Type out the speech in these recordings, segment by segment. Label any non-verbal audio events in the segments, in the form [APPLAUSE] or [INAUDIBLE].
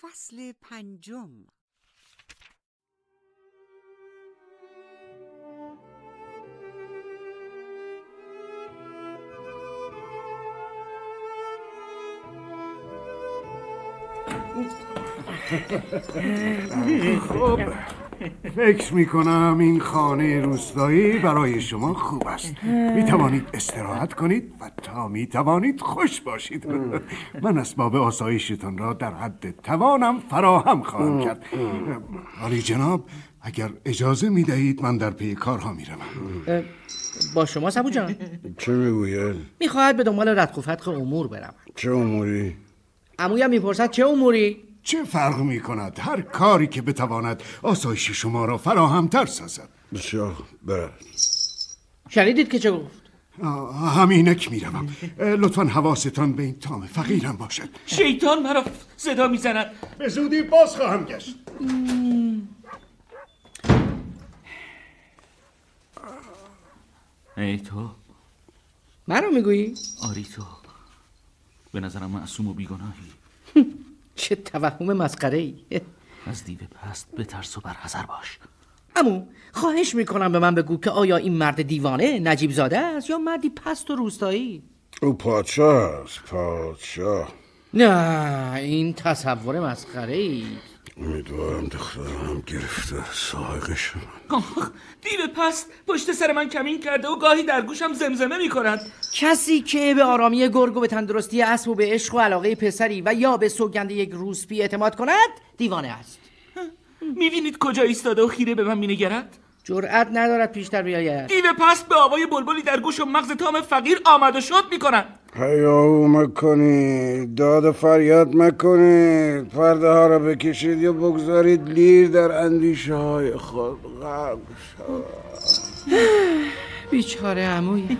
فصل پنجم. [LAUGHS] خب. فکر می‌کنم این خانه روستایی برای شما خوب است. می توانید استراحت کنید و تا می توانید خوش باشید. من اسباب آسایشتان را در حد توانم فراهم خواهم کرد. ولی جناب اگر اجازه می دهید من در پی کارها می روم با شما سبو جان. چه می‌گوید؟ می‌خواهد به دنبال ردخ و فتخ امور برم چه اموری؟ امویم می‌پرسد چه اموری؟ چه فرق می کند هر کاری که بتواند آسایش شما را فراهمتر سازد؟ بسیار برد شنیدید که چه گفت؟ آه، همینک می روم لطفا حواستان به این تام فقیرم باشد. شیطان مرا صدا می‌زند. به زودی باز خواهم گشت. ای تو. منو می‌گویی؟ آری تو. به نظرم معصوم و بیگناهی. [LAUGHS] چه توهم مسخره ای از دیو پست بترس و برحذر باش. امو خواهش می‌کنم به من بگو که آیا این مرد دیوانه نجیب زاده است یا مردی پست و روستایی؟ او پادشاه است پادشاه. نه این تصور مسخره ای امیدوارم دخترم گرفته سایقش آخ دیو پست پشت سر من کمین کرده و گاهی در گوشم زمزمه می کند کسی که به آرامی گرگ و به تندرستی اسب و به عشق و علاقه پسری و یا به سوگند یک روسپی اعتماد کند دیوانه است. می‌بینید کجا ایستاده و خیره به من مینگرد؟ جرأت ندارد پیشتر بیاید. دیو پست به آوای بلبلی در گوش و مغز تام فقیر آمد و شد می‌کند. هیاهو مکنید داد فریاد مکنید پرده ها را بکشید یا بگذارید لیر در اندیشه های خود غرق شود. بیچاره عموی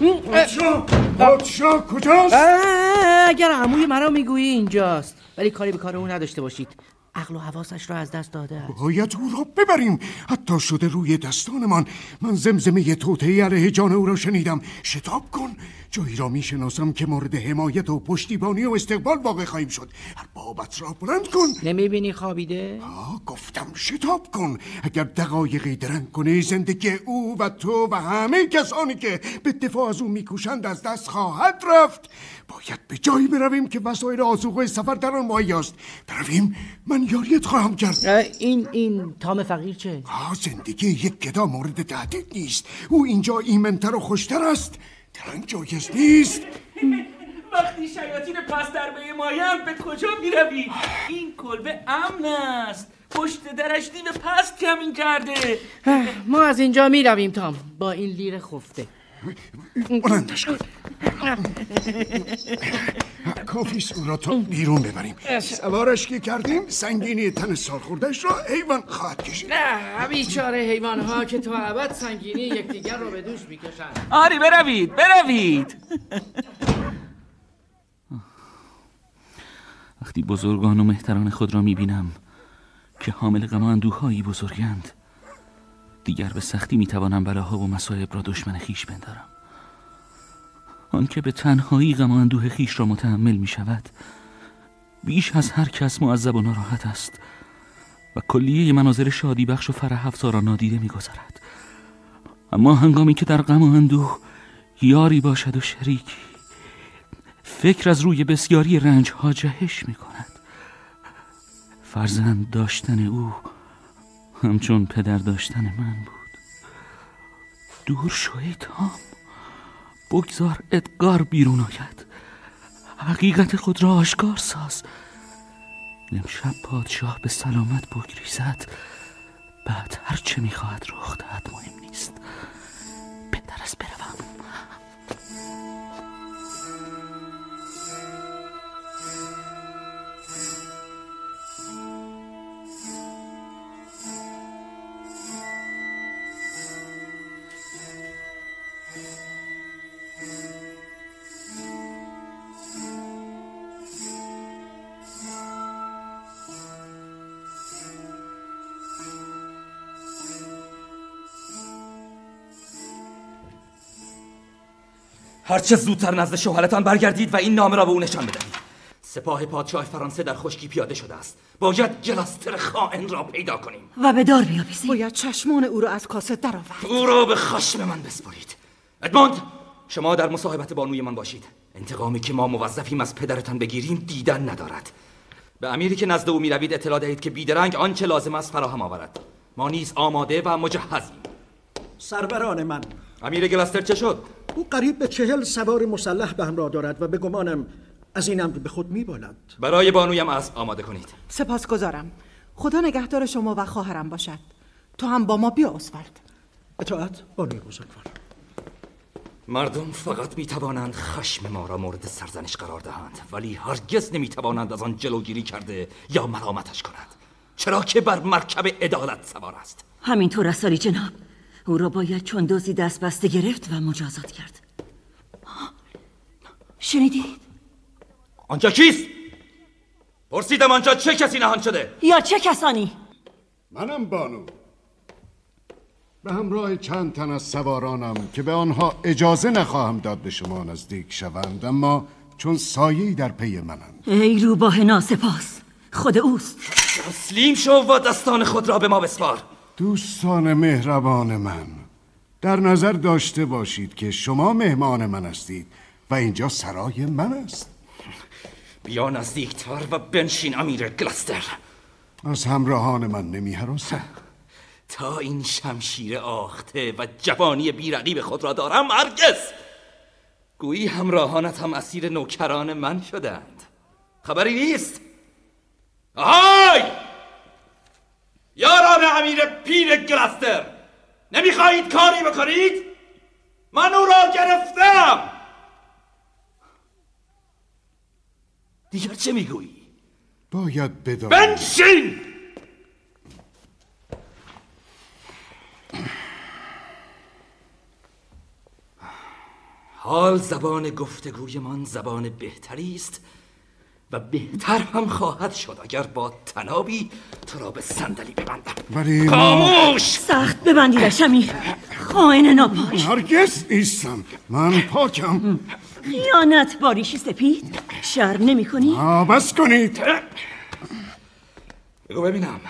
پادشاه پادشاه کجاست اگر عموی مرا می‌گویی اینجاست. ولی کاری به کار او نداشته باشید. عقل و حواسش را از دست داده است. باید او را ببریم. حتی شده روی دستانمان. من زمزمه توطعه علیه جان او را شنیدم. شتاب کن. جایی را می‌شناسم که مورد حمایت و پشتیبانی و استقبال واقع خواهیم شد. بابت را بلند کن. نمی‌بینی خوابیده؟ آه گفتم شتاب کن. اگر دقایقی درنگ کنی زندگی او و تو و همه کسانی که به دفاع از او میکوشند از دست خواهد رفت. باید به جایی برویم که وسایل آزوقه سفر در آن مهیاست برویم. من یاریت خواهم کرد. این این تام فقیر چه؟ آه زندگی یک گدا مورد تهدید نیست. او اینجا ایمنتر و خوشتر است. درنگ جایز نیست. وقتی شیاطین پس در به مایم به کجا می‌روی؟ این کلبه امن است. پشت درش دیو پست کمین کرده. ما از اینجا می‌رویم تام. با این لیر خفته. بلندش کن کافیست او را تا بیرون ببریم. سوارش که کردیم سنگینی تن سالخوردهش را ایوان خواهد کشید. نه بیچاره حیوان ها که تا ابد سنگینی یکدیگر رو به دوش می‌کشند. آری بروید بروید. وقتی بزرگان و مهتران خود را می‌بینم که حامل غم اندوهایی بزرگند دیگر به سختی می‌توانم بلاها و مصائب را دشمن خیش بندارم آنکه به تنهایی غم و اندوه خیش را متحمل می شود بیش از هر کس معذب و ناراحت است و کلیه مناظر شادی بخش و فرح افزا را نادیده می گذارد. اما هنگامی که در غم و اندوه یاری باشد و شریکی فکر از روی بسیاری رنج ها جهش می کند فرزند داشتن او همچون پدر داشتن من بود. دور شو ای تام بگذار ادگار بیرون آید. حقیقت خود را آشکار ساز. امشب پادشاه به سلامت بگریزد. بعد هر چه می‌خواهد رخ دهد مهم هرچه زودتر نزد شوهرتان برگردید و این نامه را به او نشان بدهید. سپاه پادشاه فرانسه در خشکی پیاده شده است. باید گلاستر خائن را پیدا کنیم. و به دار بیاویزیم باید چشمان او را از کاسه درآورد. او را به خشم من بسپارید ادموند شما در مصاحبت بانوی من باشید. انتقامی که ما موظفیم از پدرتان بگیریم دیدن ندارد. به امیری که نزد او می‌روید اطلاع دهید که بیدرنگ آنچه لازم است فراهم آورد. ما نیز آماده و مجهزیم. سروران من. امیر گلستر چه شد؟ او قریب به چهل سوار مسلح به همراه دارد و به گمانم از این امر به خود میبالد. برای بانویم اسب آماده کنید. سپاسگزارم خدا نگهدار شما و خواهرم باشد. تو هم با ما بیا اسولد اطاعت بانوی بزرگوار مردم فقط می توانند خشم ما را مورد سرزنش قرار دهند ولی هرگز نمی توانند از آن جلوگیری کرده یا ملامتش کنند. چرا که بر مرکب عدالت سوار است. همینطور است جناب. او را باید چون دوزی دست بسته گرفت و مجازات کرد شنیدید؟ آنجا کیست؟ پرسیدم آنجا چه کسی نهان شده؟ یا چه کسانی؟ منم بانو به همراه چند تن از سوارانم که به آنها اجازه نخواهم داد به شما نزدیک شوند اما چون سایه‌ای در پی منند ای روباه ناسپاس خود اوست تسلیم شو و دستان خود را به ما بسپار دوستان مهربان من در نظر داشته باشید که شما مهمان من هستید و اینجا سرای من است. بیا نزدیکتر و بنشین امیر گلستر. از همراهان من نمی تا این شمشیر آخته و جوانی بیرقیب خود را دارم هرگز. گویی همراهانت هم اسیر نوکران من شدند. خبری نیست. آهای یاران امیر پیر گلستر نمی‌خواهید کاری بکنید؟ من او را گرفتم. دیگر چه می‌گویی؟ باید بدانید بنشین! حال زبان گفتگویمان زبان بهتری است. و بهتر هم خواهد شد اگر با تنابی تو را به صندلی ببندم. ولی ما خاموش! سخت ببندیدش امیر خائن ناپاک هرگز نیستم. من پاکم. خیانت باریشی سپید شرم نمی کنی؟ آبس کنید. بگو ببینم.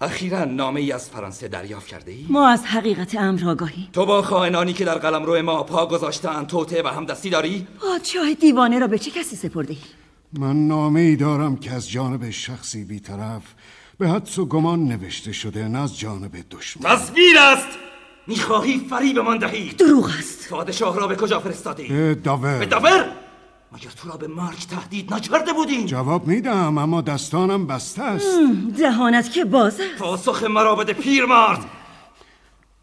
اخیرا نامه ای از فرانسه دریافت کرده ای؟ ما از حقیقت امر آگاهیم تو با خائنانی که در قلمرو ما پا گذاشتن توته و همدستی داری؟ پادشاه دیوانه را به چه کسی سپرده ای؟ من نامه ای دارم که از جانب شخصی بیطرف به حدس و گمان نوشته شده نه از جانب دشمن. تصویر است! می‌خواهی فریب من دهی؟ دروغ است. پادشاه را به کجا فرستادی؟ به داور. به داور؟ مگر تو را به مرگ تهدید نکرده بودیم؟ جواب میدم اما دستانم بسته است. دهانت که باز است. پاسخ مرا بده پیرمرد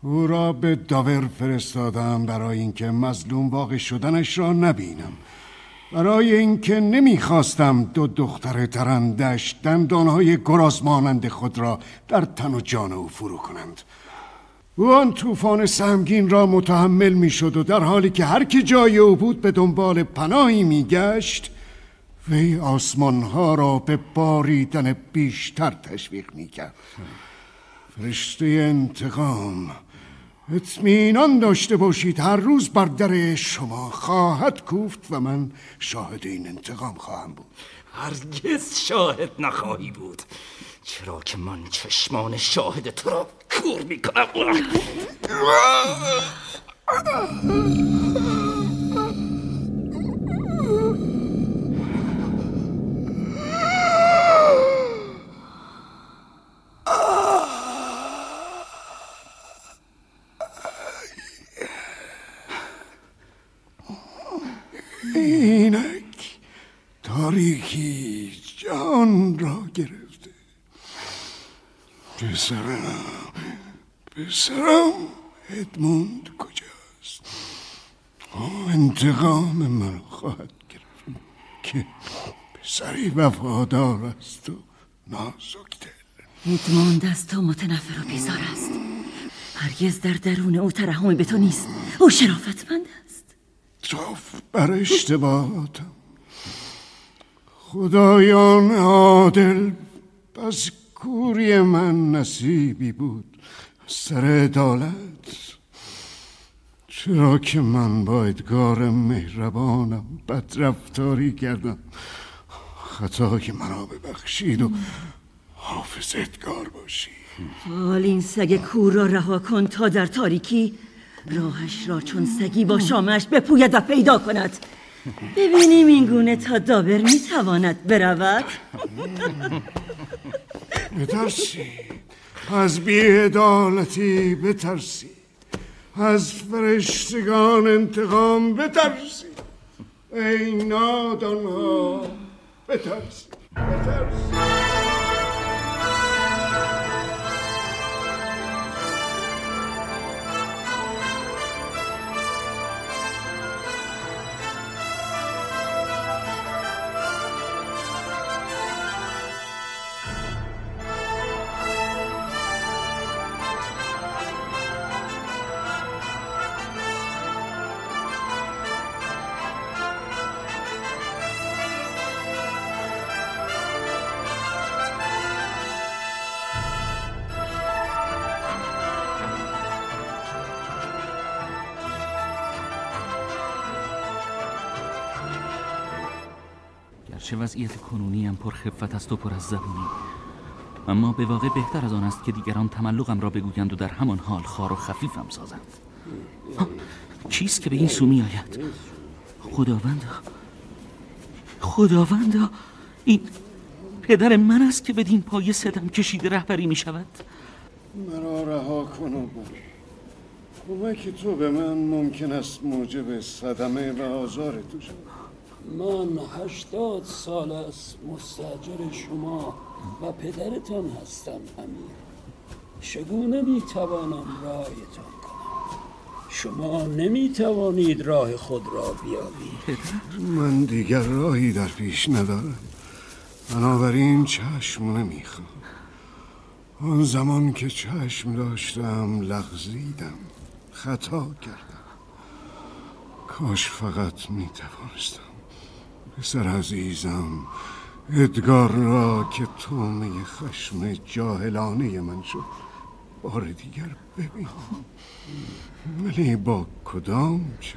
او را به داور فرستادم برای اینکه مظلوم واقع شدنش را نبینم. برای اینکه نمی‌خواستم دو دختر ترندش دندانهای گراز مانند خود را در تن و جان او فرو کنند. او آن طوفان سهمگین را متحمل می‌شد و در حالی که هر که جای او بود به دنبال پناهی میگشت وی آسمانها را به باریدن بیشتر تشویق می‌کرد. فرشته انتقام اطمینان داشته باشید. هر روز بر در شما خواهد کوفت و من شاهد این انتقام خواهم بود. هرگز شاهد نخواهی بود. چرا که من چشمان شاهد تو را کور می‌کنم اینک تاریکی جان را گرفته پسرم. پسرم ادموند کجاست؟ انتقام من خواهد گرفت که پسری وفادار است و نازک دل ادموند از تو متنفر و بیزار است. هرگز در درون او ترحمی به تو نیست. او شرافتمند است. صاف بر اشتباهاتم. خدایان عادل پس کوری من نصیبی بود. از سر عدالت. چرا که من با ادگار مهربانم بدرفتاری کردم. خطای مرا ببخشید و حافظ ادگار باشی. حال این سگ کور را رها کن تا در تاریکی. راهش را چون سگی با شامش بپوید و پیدا کند. ببینیم این گونه تا داور می‌تواند برود. [LAUGHS] بترسی. از بیعدالتی بترسی. از فرشتگان انتقام بترسی. ای نادان ها بترسی. گرچه وضعیت کنونی هم پر خفت است و پر از زبونی. اما به واقع بهتر از آن است که دیگران تملقم را بگویند و در همان حال خار و خفیفم سازند. چیست که به این سو می آید خداوندا خداوندا این پدر من است که بدین پای ستم کشیده رهبری می شود مرا رها کن و کمک تو به من ممکن است موجب صدمه و آزار تو شود. من هشتاد سال است مستجر شما و پدرتان هستم امیر. چگونه می‌توانم راهتان کنم؟ شما نمی‌توانید راه خود را بیابید. من دیگر راهی در پیش ندارم. بنابراین چشم نمی‌خوام. آن زمان که چشم داشتم لغزیدم. خطا کردم. کاش فقط می‌توانستم. پسر عزیزم ادگار را که تومه خشم جاهلانه من شد بار دیگر ببینم. ولی با کدام چشم؟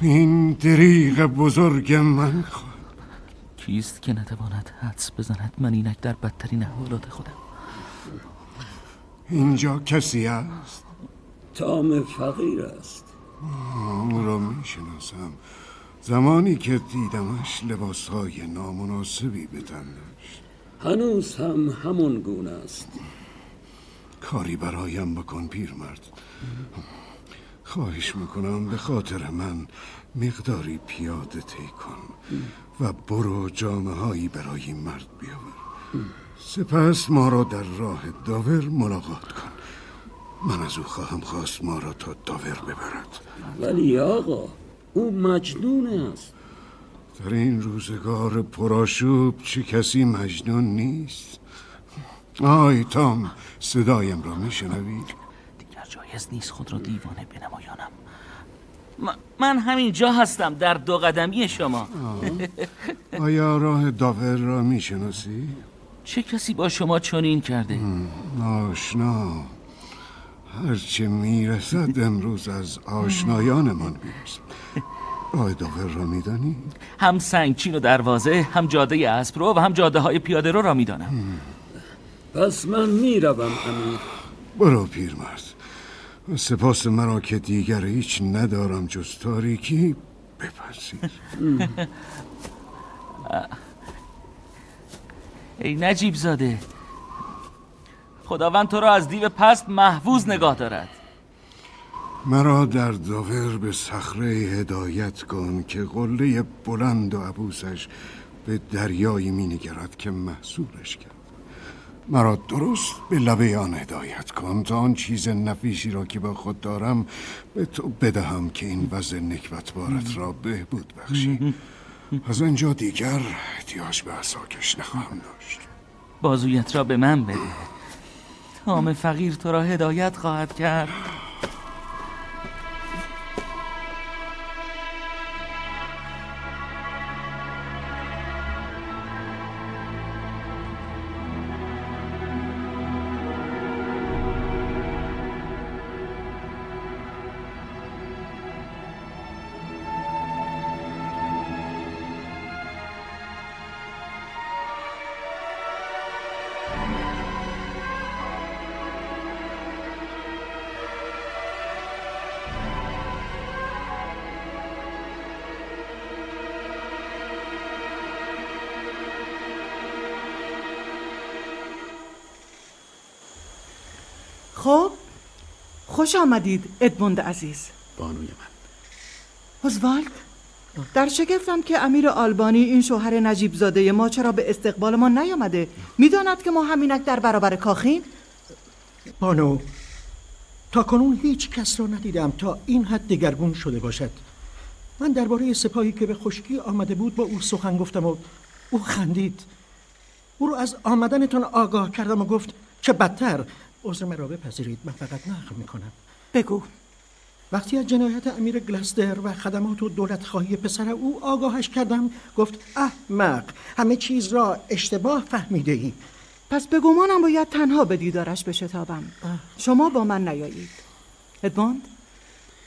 این دریغ بزرگ من خواهد. کیست که نتواند حدس بزند من اینک در بدترین احوالات خودم؟ اینجا کسی است؟ تام فقیر است. او را می‌شناسم. زمانی که دیدمش لباسهای نامناسبی به تن داشت. هنوز هم همون گونه است. کاری برایم بکن پیرمرد. خواهش می‌کنم به خاطر من مقداری پیاده طی کن و برو جامعه هایی برای این مرد بیاور. سپس ما را در راه داور ملاقات کن. من از او خواهم خواست ما را تا داور ببرد. ولی آقا او مجنون است. در این روزگار پرآشوب چه کسی مجنون نیست؟ آی تام صدایم را میشنوی؟ دیگر جایز نیست خود را دیوانه بنمایانم. من همین جا هستم در دو قدمی شما. آیا راه داور را می‌شناسی؟ چه کسی با شما چنین کرده؟ آشنا. هرچه می‌رسد امروز از آشنایانمان می‌رسد راه داور را میدانی؟ هم سنگچین و دروازه هم جاده اسبرو و هم جاده های پیاده رو را می‌دانم. پس من می‌روم امیر. برو پیرمرد. سپاس مرا که دیگر هیچ ندارم جز تاریکی بپذیر ای نجیب زاده خداوند تو را از دیو پست محفوظ نگاه دارد. مرا در داور به صخره هدایت کن که قله بلند و عبوسش به دریایی می نگرد که محصولش کرد. مرا درست به لبه آن هدایت کن تا آن چیز نفیسی را که با خود دارم به تو بدهم که این وضع نکبتبارت را بهبود بخشی. از آنجا دیگر احتیاج به عصاکش نخواهم داشت. بازویت را به من بده. تام فقیر تو را هدایت خواهد کرد. خب خوش آمدید ادموند عزیز. بانوی من. اوزوالد در شگفتم که امیر آلبانی این شوهر نجیب زاده ما چرا به استقبال ما نیامده؟ می‌داند که ما همینک در برابر کاخیم؟ بانو تا کنون هیچ کس را ندیدم تا این حد دگرگون شده باشد. من درباره سپاهی که به خشکی آمده بود با او سخن گفتم و او خندید. او رو از آمدنتان آگاه کردم و گفت چه بدتر عذر مرا بپذیرید. من فقط نقل می‌کنم. بگو. وقتی از جنایت امیر گلستر و خدمات و دولت خواهی پسر او آگاهش کردم گفت احمق همه چیز را اشتباه فهمیده ای پس به گمانم باید تنها به دیدارش بشتابم. شما با من نیایید. ادموند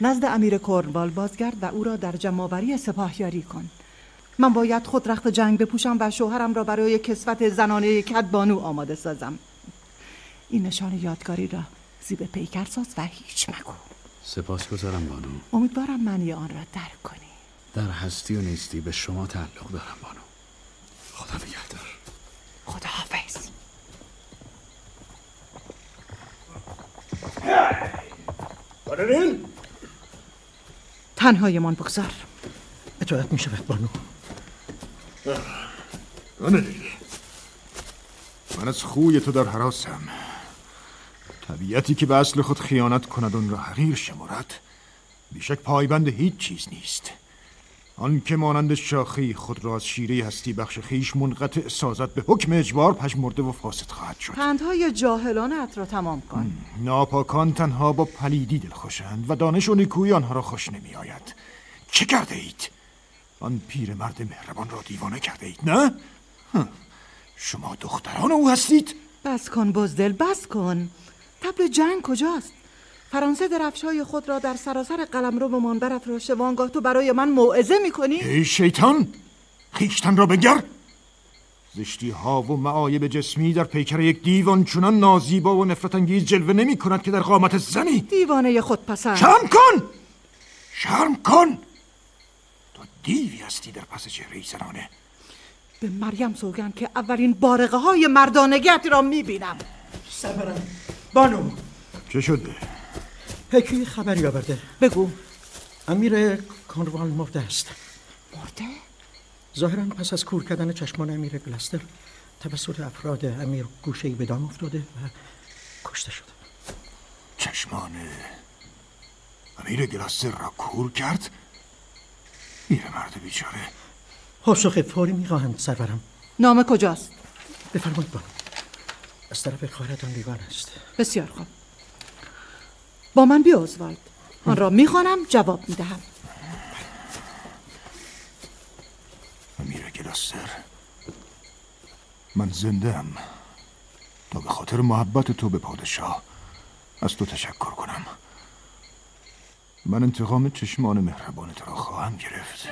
نزد امیر کورنوال بازگرد و او را در جمعآوری سپاهیاری کن. من باید خود رخت جنگ بپوشم و شوهرم را برای کسوت زنانه کدبانو آماده سازم. این نشان یادگاری را زیب پیکر ساز و هیچ مگو. سپاس گذارم بانو. امیدوارم معنی آن را درک کنی. در هستی و نیستی به شما تعلق دارم بانو. خدا نگهدار. خدا حافظ بانرین تنهایمان بگذار. اطاعت می شود بانو من از خوی تو در حراسم. طبیعتی که به اصل خود خیانت کند اون را حقیر شمرد بیشک پایبند هیچ چیز نیست آن که مانند شاخی خود را از شیره هستی بخش خیش منقطع سازد به حکم اجبار پژمرده و فاسد خواهد شد پندهای جاهلانت را تمام کن ناپاکان تنها با پلیدی دلخوشند و دانش و نیکویی آنها را خوش نمی آید چه کرده اید؟ آن پیر مرد مهربان را دیوانه کرده اید نه؟ شما دختران او هستید؟ بس کن بزدل بس کن تبل جنگ کجاست؟ فرانسه درفشای خود را در سراسر قلمرو به من برافراشته وانگاه تو برای من موعظه می‌کنی؟ ای شیطان! خیشتن را بنگر زشتی ها و معایب جسمی در پیکر یک دیوان چنان نازیبا و نفرت انگیز جلوه نمی کند که در قامت زنی. دیوانه خود پسند شرم کن! شرم کن! تو دیوی هستی در پس چهره زنانه. به مریم سوگند که اولین بارقه های مردانگیت را می‌بینم. سرورم بانو چه شده؟ پکی خبری آورده بگو امیر کانروال مرده است مرده؟ ظاهرا پس از کور کردن چشمان امیر گلستر توسط افراد امیر گوشه به دام افتاده و کشته شده چشمان امیر گلاستر را کور کرد؟ مرد بیچاره پاسخ فوری می‌خواهند سرورم نامه کجاست؟ بفرمایید بانو از طرف خواهرتان لیوان است. بسیار خوب. با من بیا اوزوالد آن را می‌خوانم جواب می‌دهم. امیر گلاستر من زنده ام. تا به خاطر محبت تو به پادشاه از تو تشکر کنم. من انتقام چشمان مهربان تو را خواهم گرفت.